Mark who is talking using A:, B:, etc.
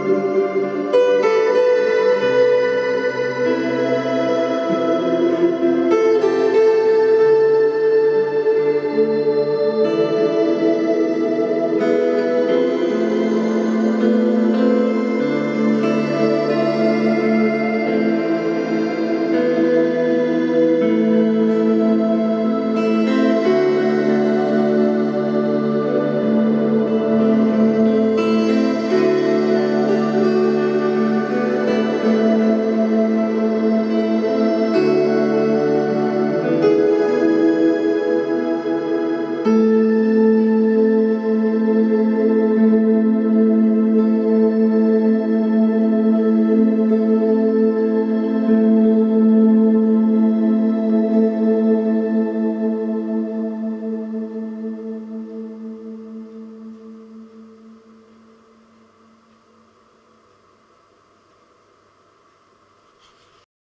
A: Música